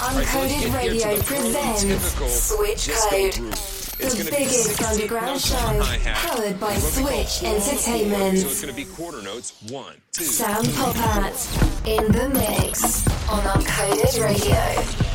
Uncoded Radio presents Switch Code, the biggest underground show powered by Switch Entertainment. So it's going to be quarter notes. One, two. Sam Popat in the mix on Uncoded Radio.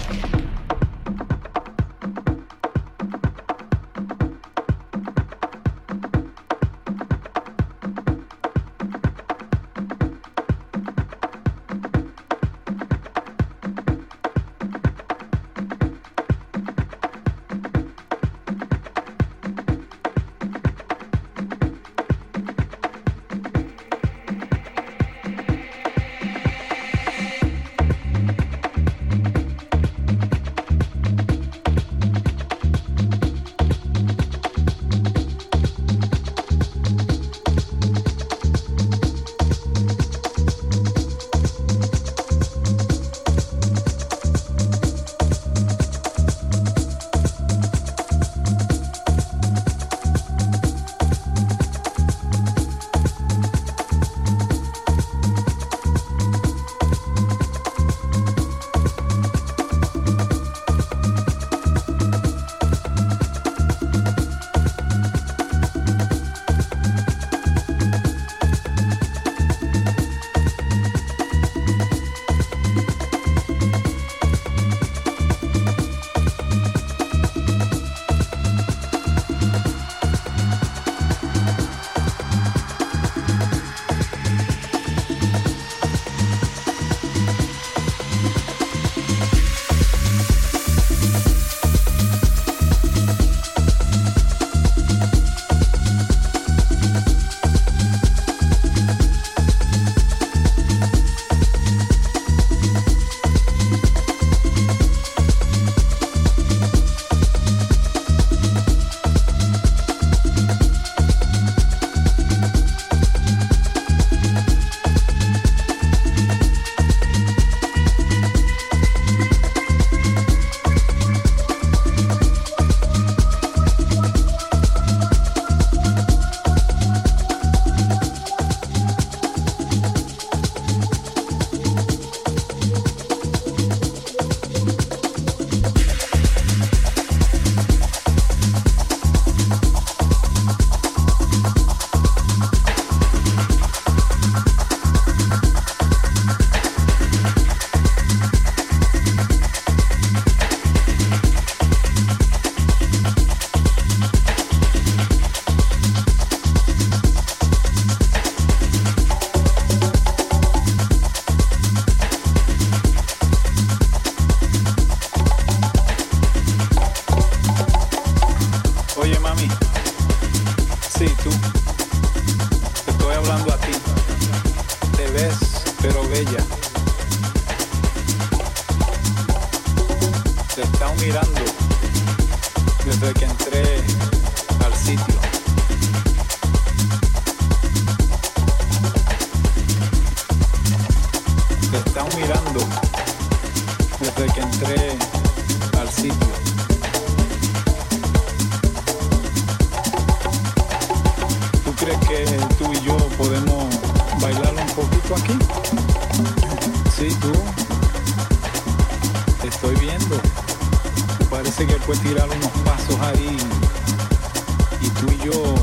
Tú y yo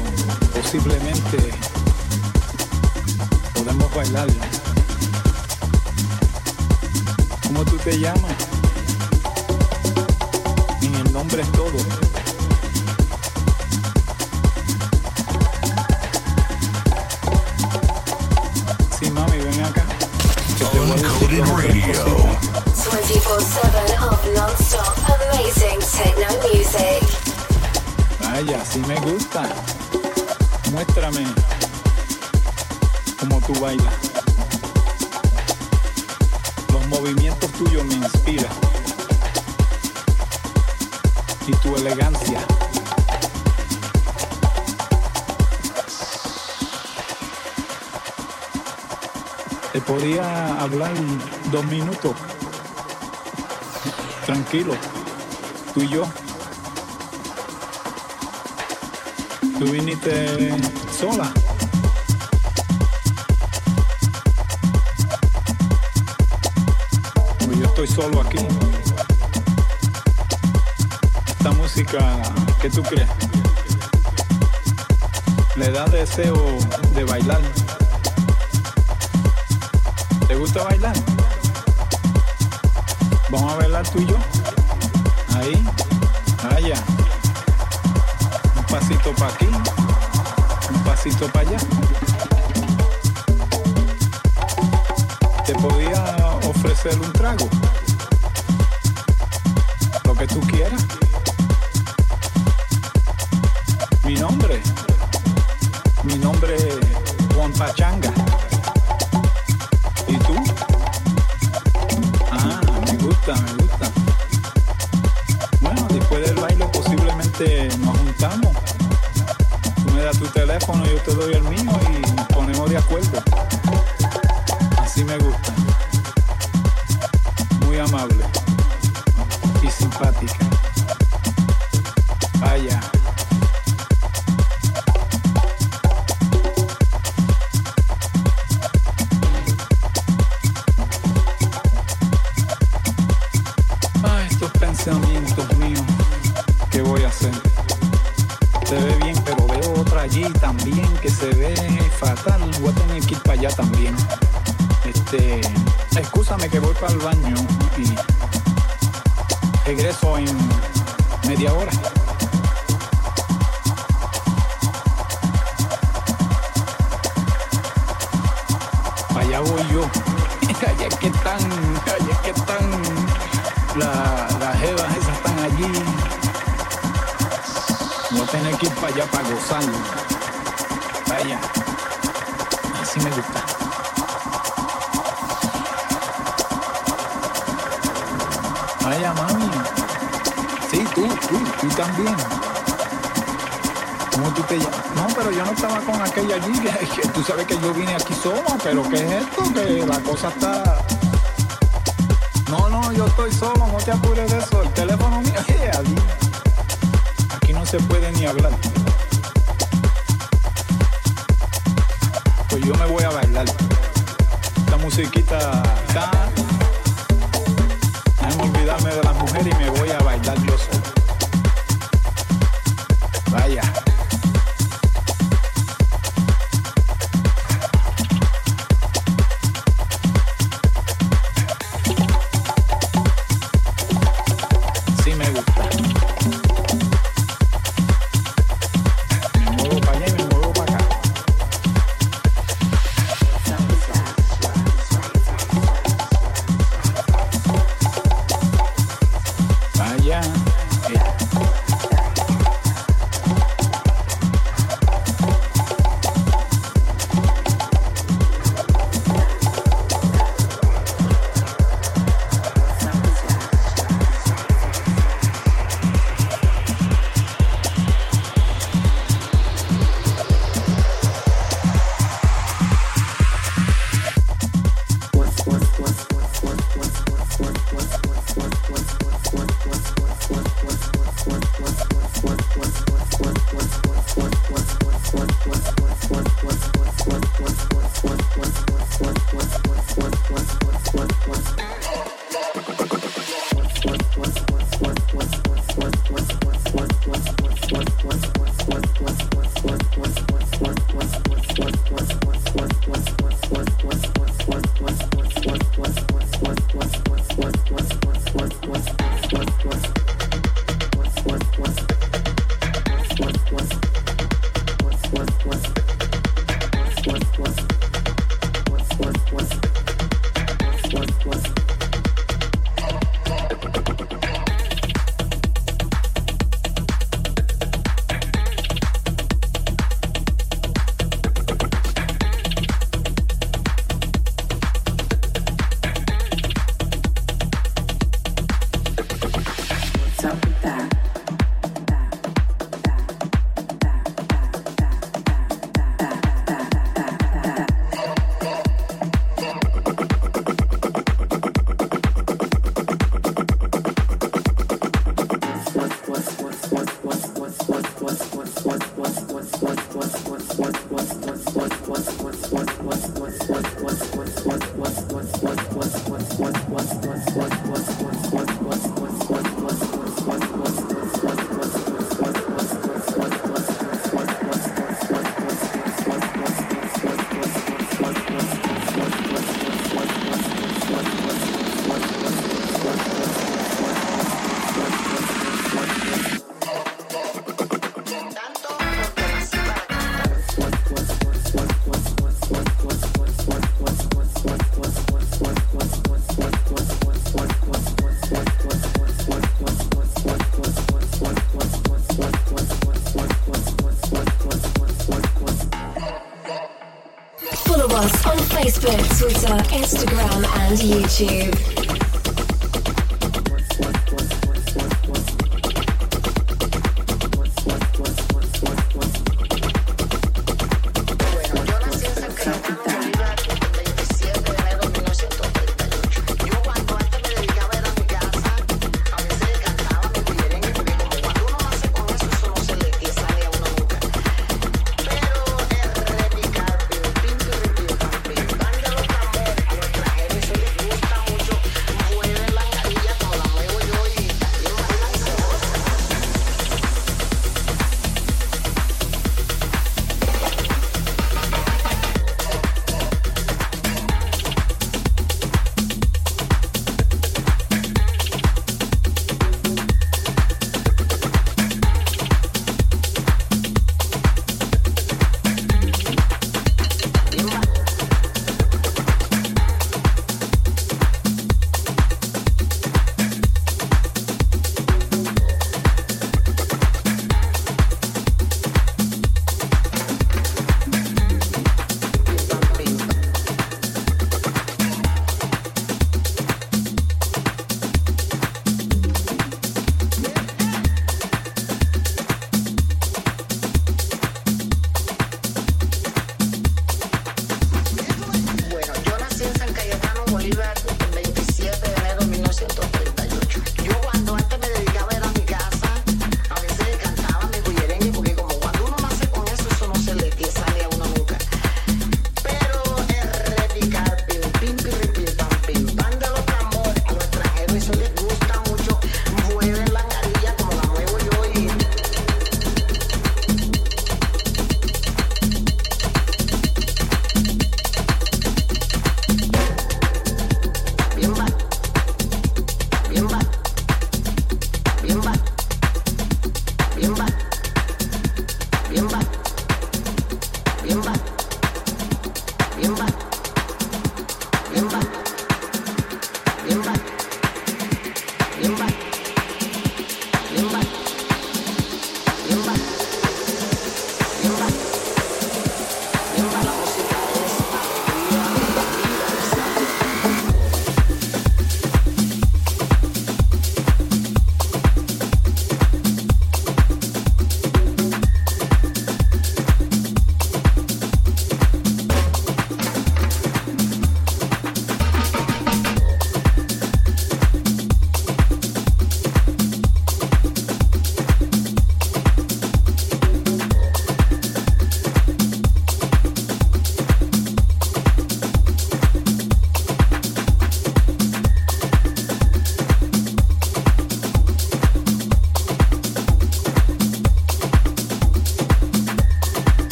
posiblemente podemos bailar. ¿Cómo tú te llamas? Ni el nombre es todo. Sí, mami, ven acá. Que te voy a decir Uncoded Radio. cositas. 24-7 of non-stop amazing techno music. Vaya, sí me gusta. Muéstrame cómo tú bailas. Los movimientos tuyos me inspiran. Y tu elegancia. Te podía hablar dos minutos. Tranquilo. Tú y yo. Tú viniste sola. Pues yo estoy solo aquí. esta música, ¿qué tú crees? Le da deseo de bailar. ¿Te gusta bailar? Vamos a bailar tú y yo. Ahí, allá. Pasito para aquí, un pasito para allá. Te podía ofrecer un trago. Lo que tú quieras. Mi nombre. Mi nombre Juan Pachanga. ¿Y tú? Ah, me gusta, me gusta. Bueno, después del baile posiblemente nos juntamos. Das tu teléfono, yo te doy el mío y nos ponemos de acuerdo. Así me gusta. Muy amable y simpática. Se ve fatal. Voy a tener que ir para allá también. Solo, pero ¿qué es esto? Que la cosa está... No, no, yo estoy solo, no te apures de eso. El teléfono mío. Aquí no se puede ni hablar. And YouTube.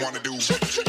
wanna do.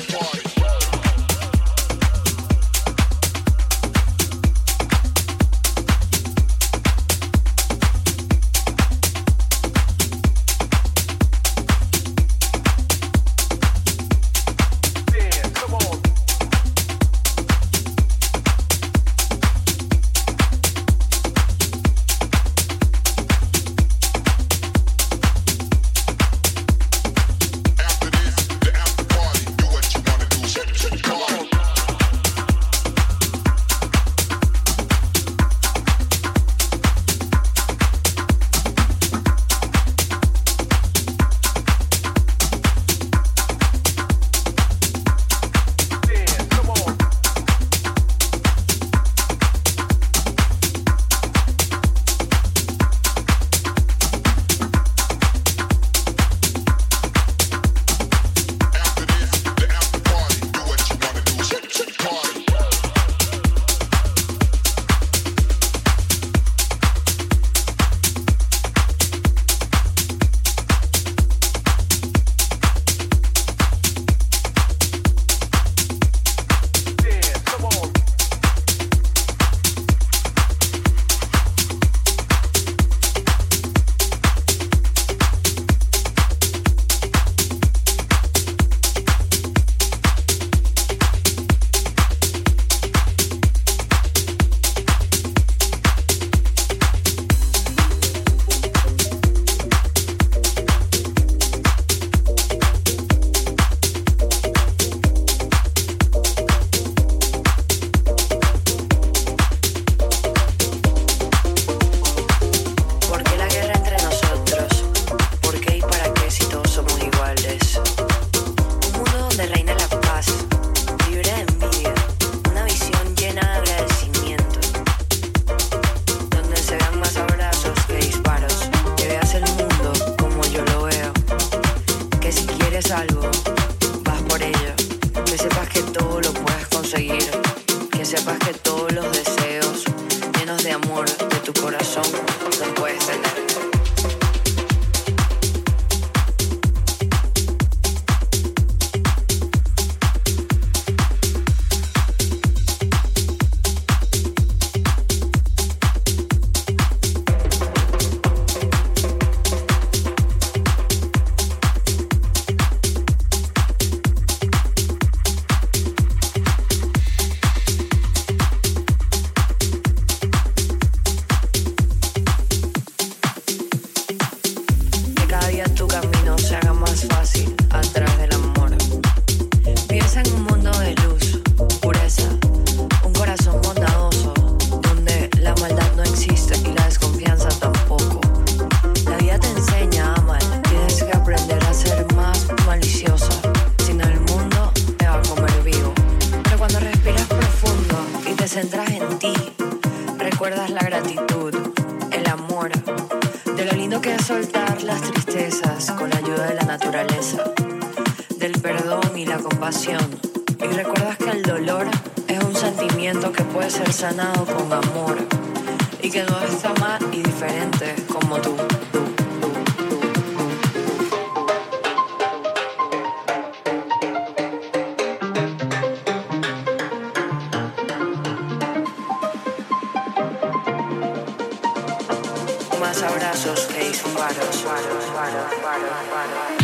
Enciende la vela, que la fiesta va a comenzar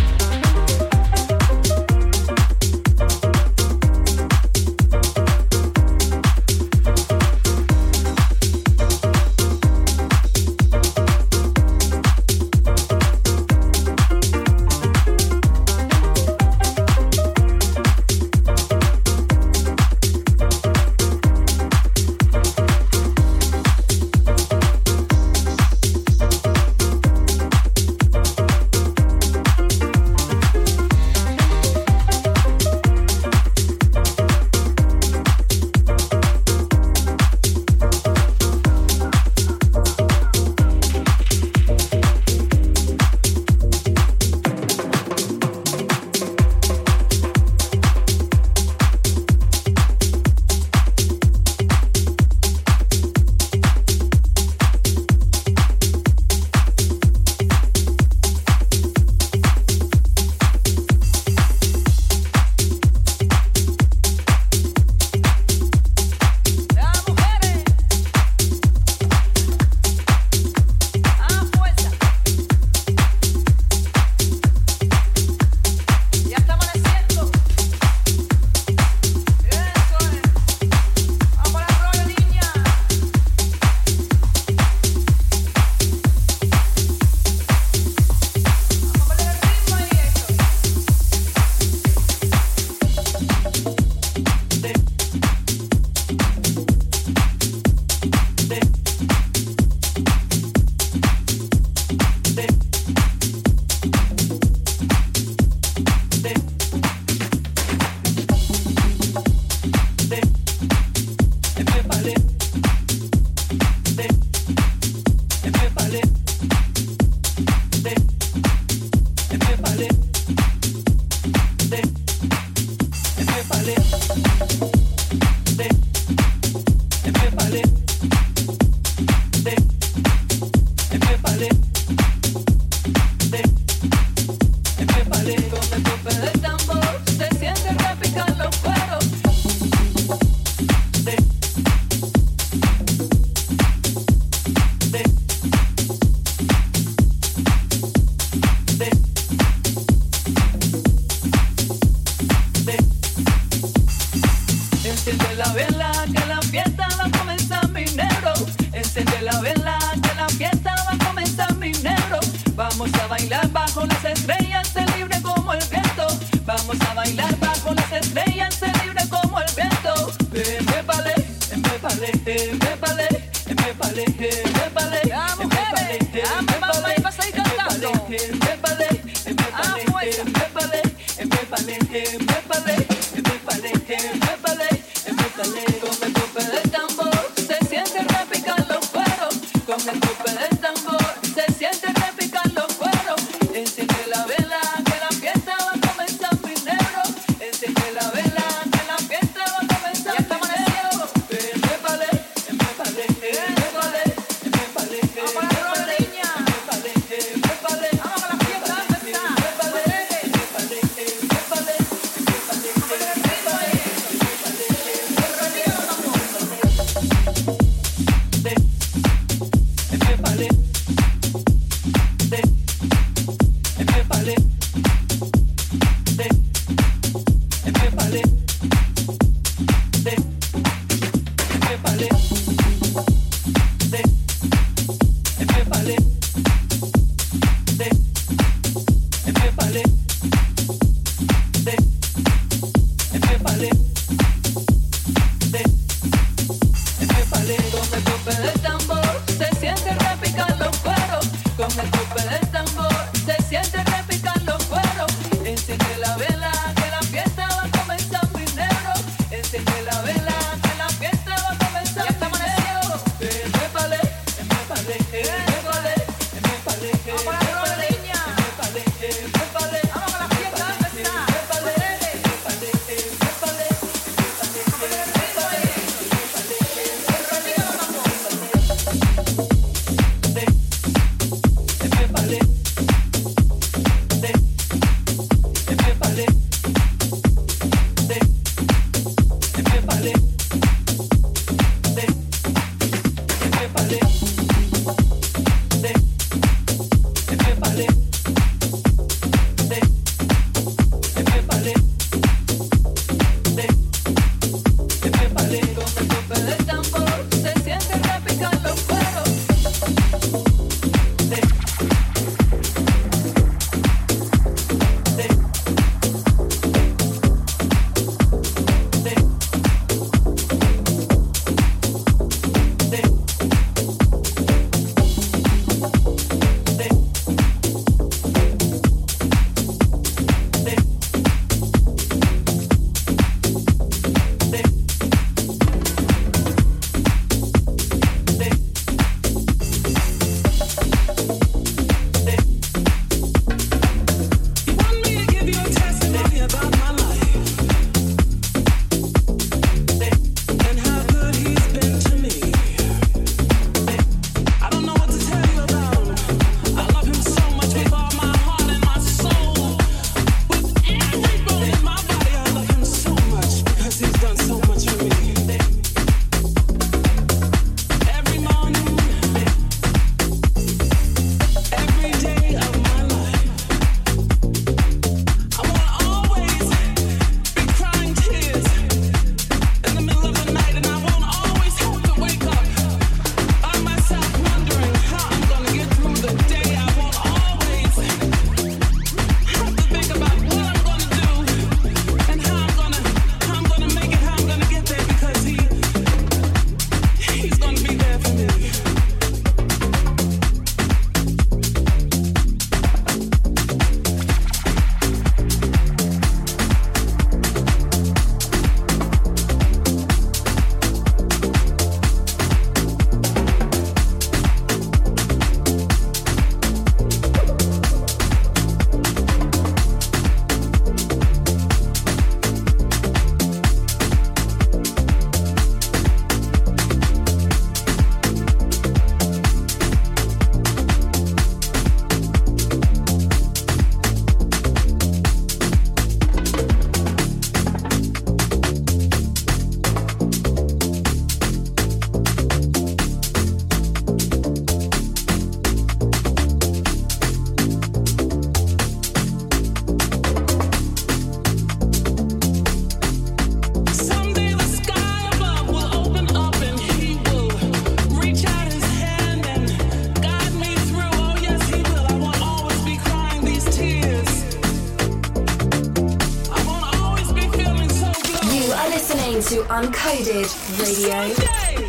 Uncoded Radio.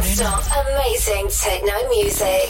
24 7 of non stop amazing techno music.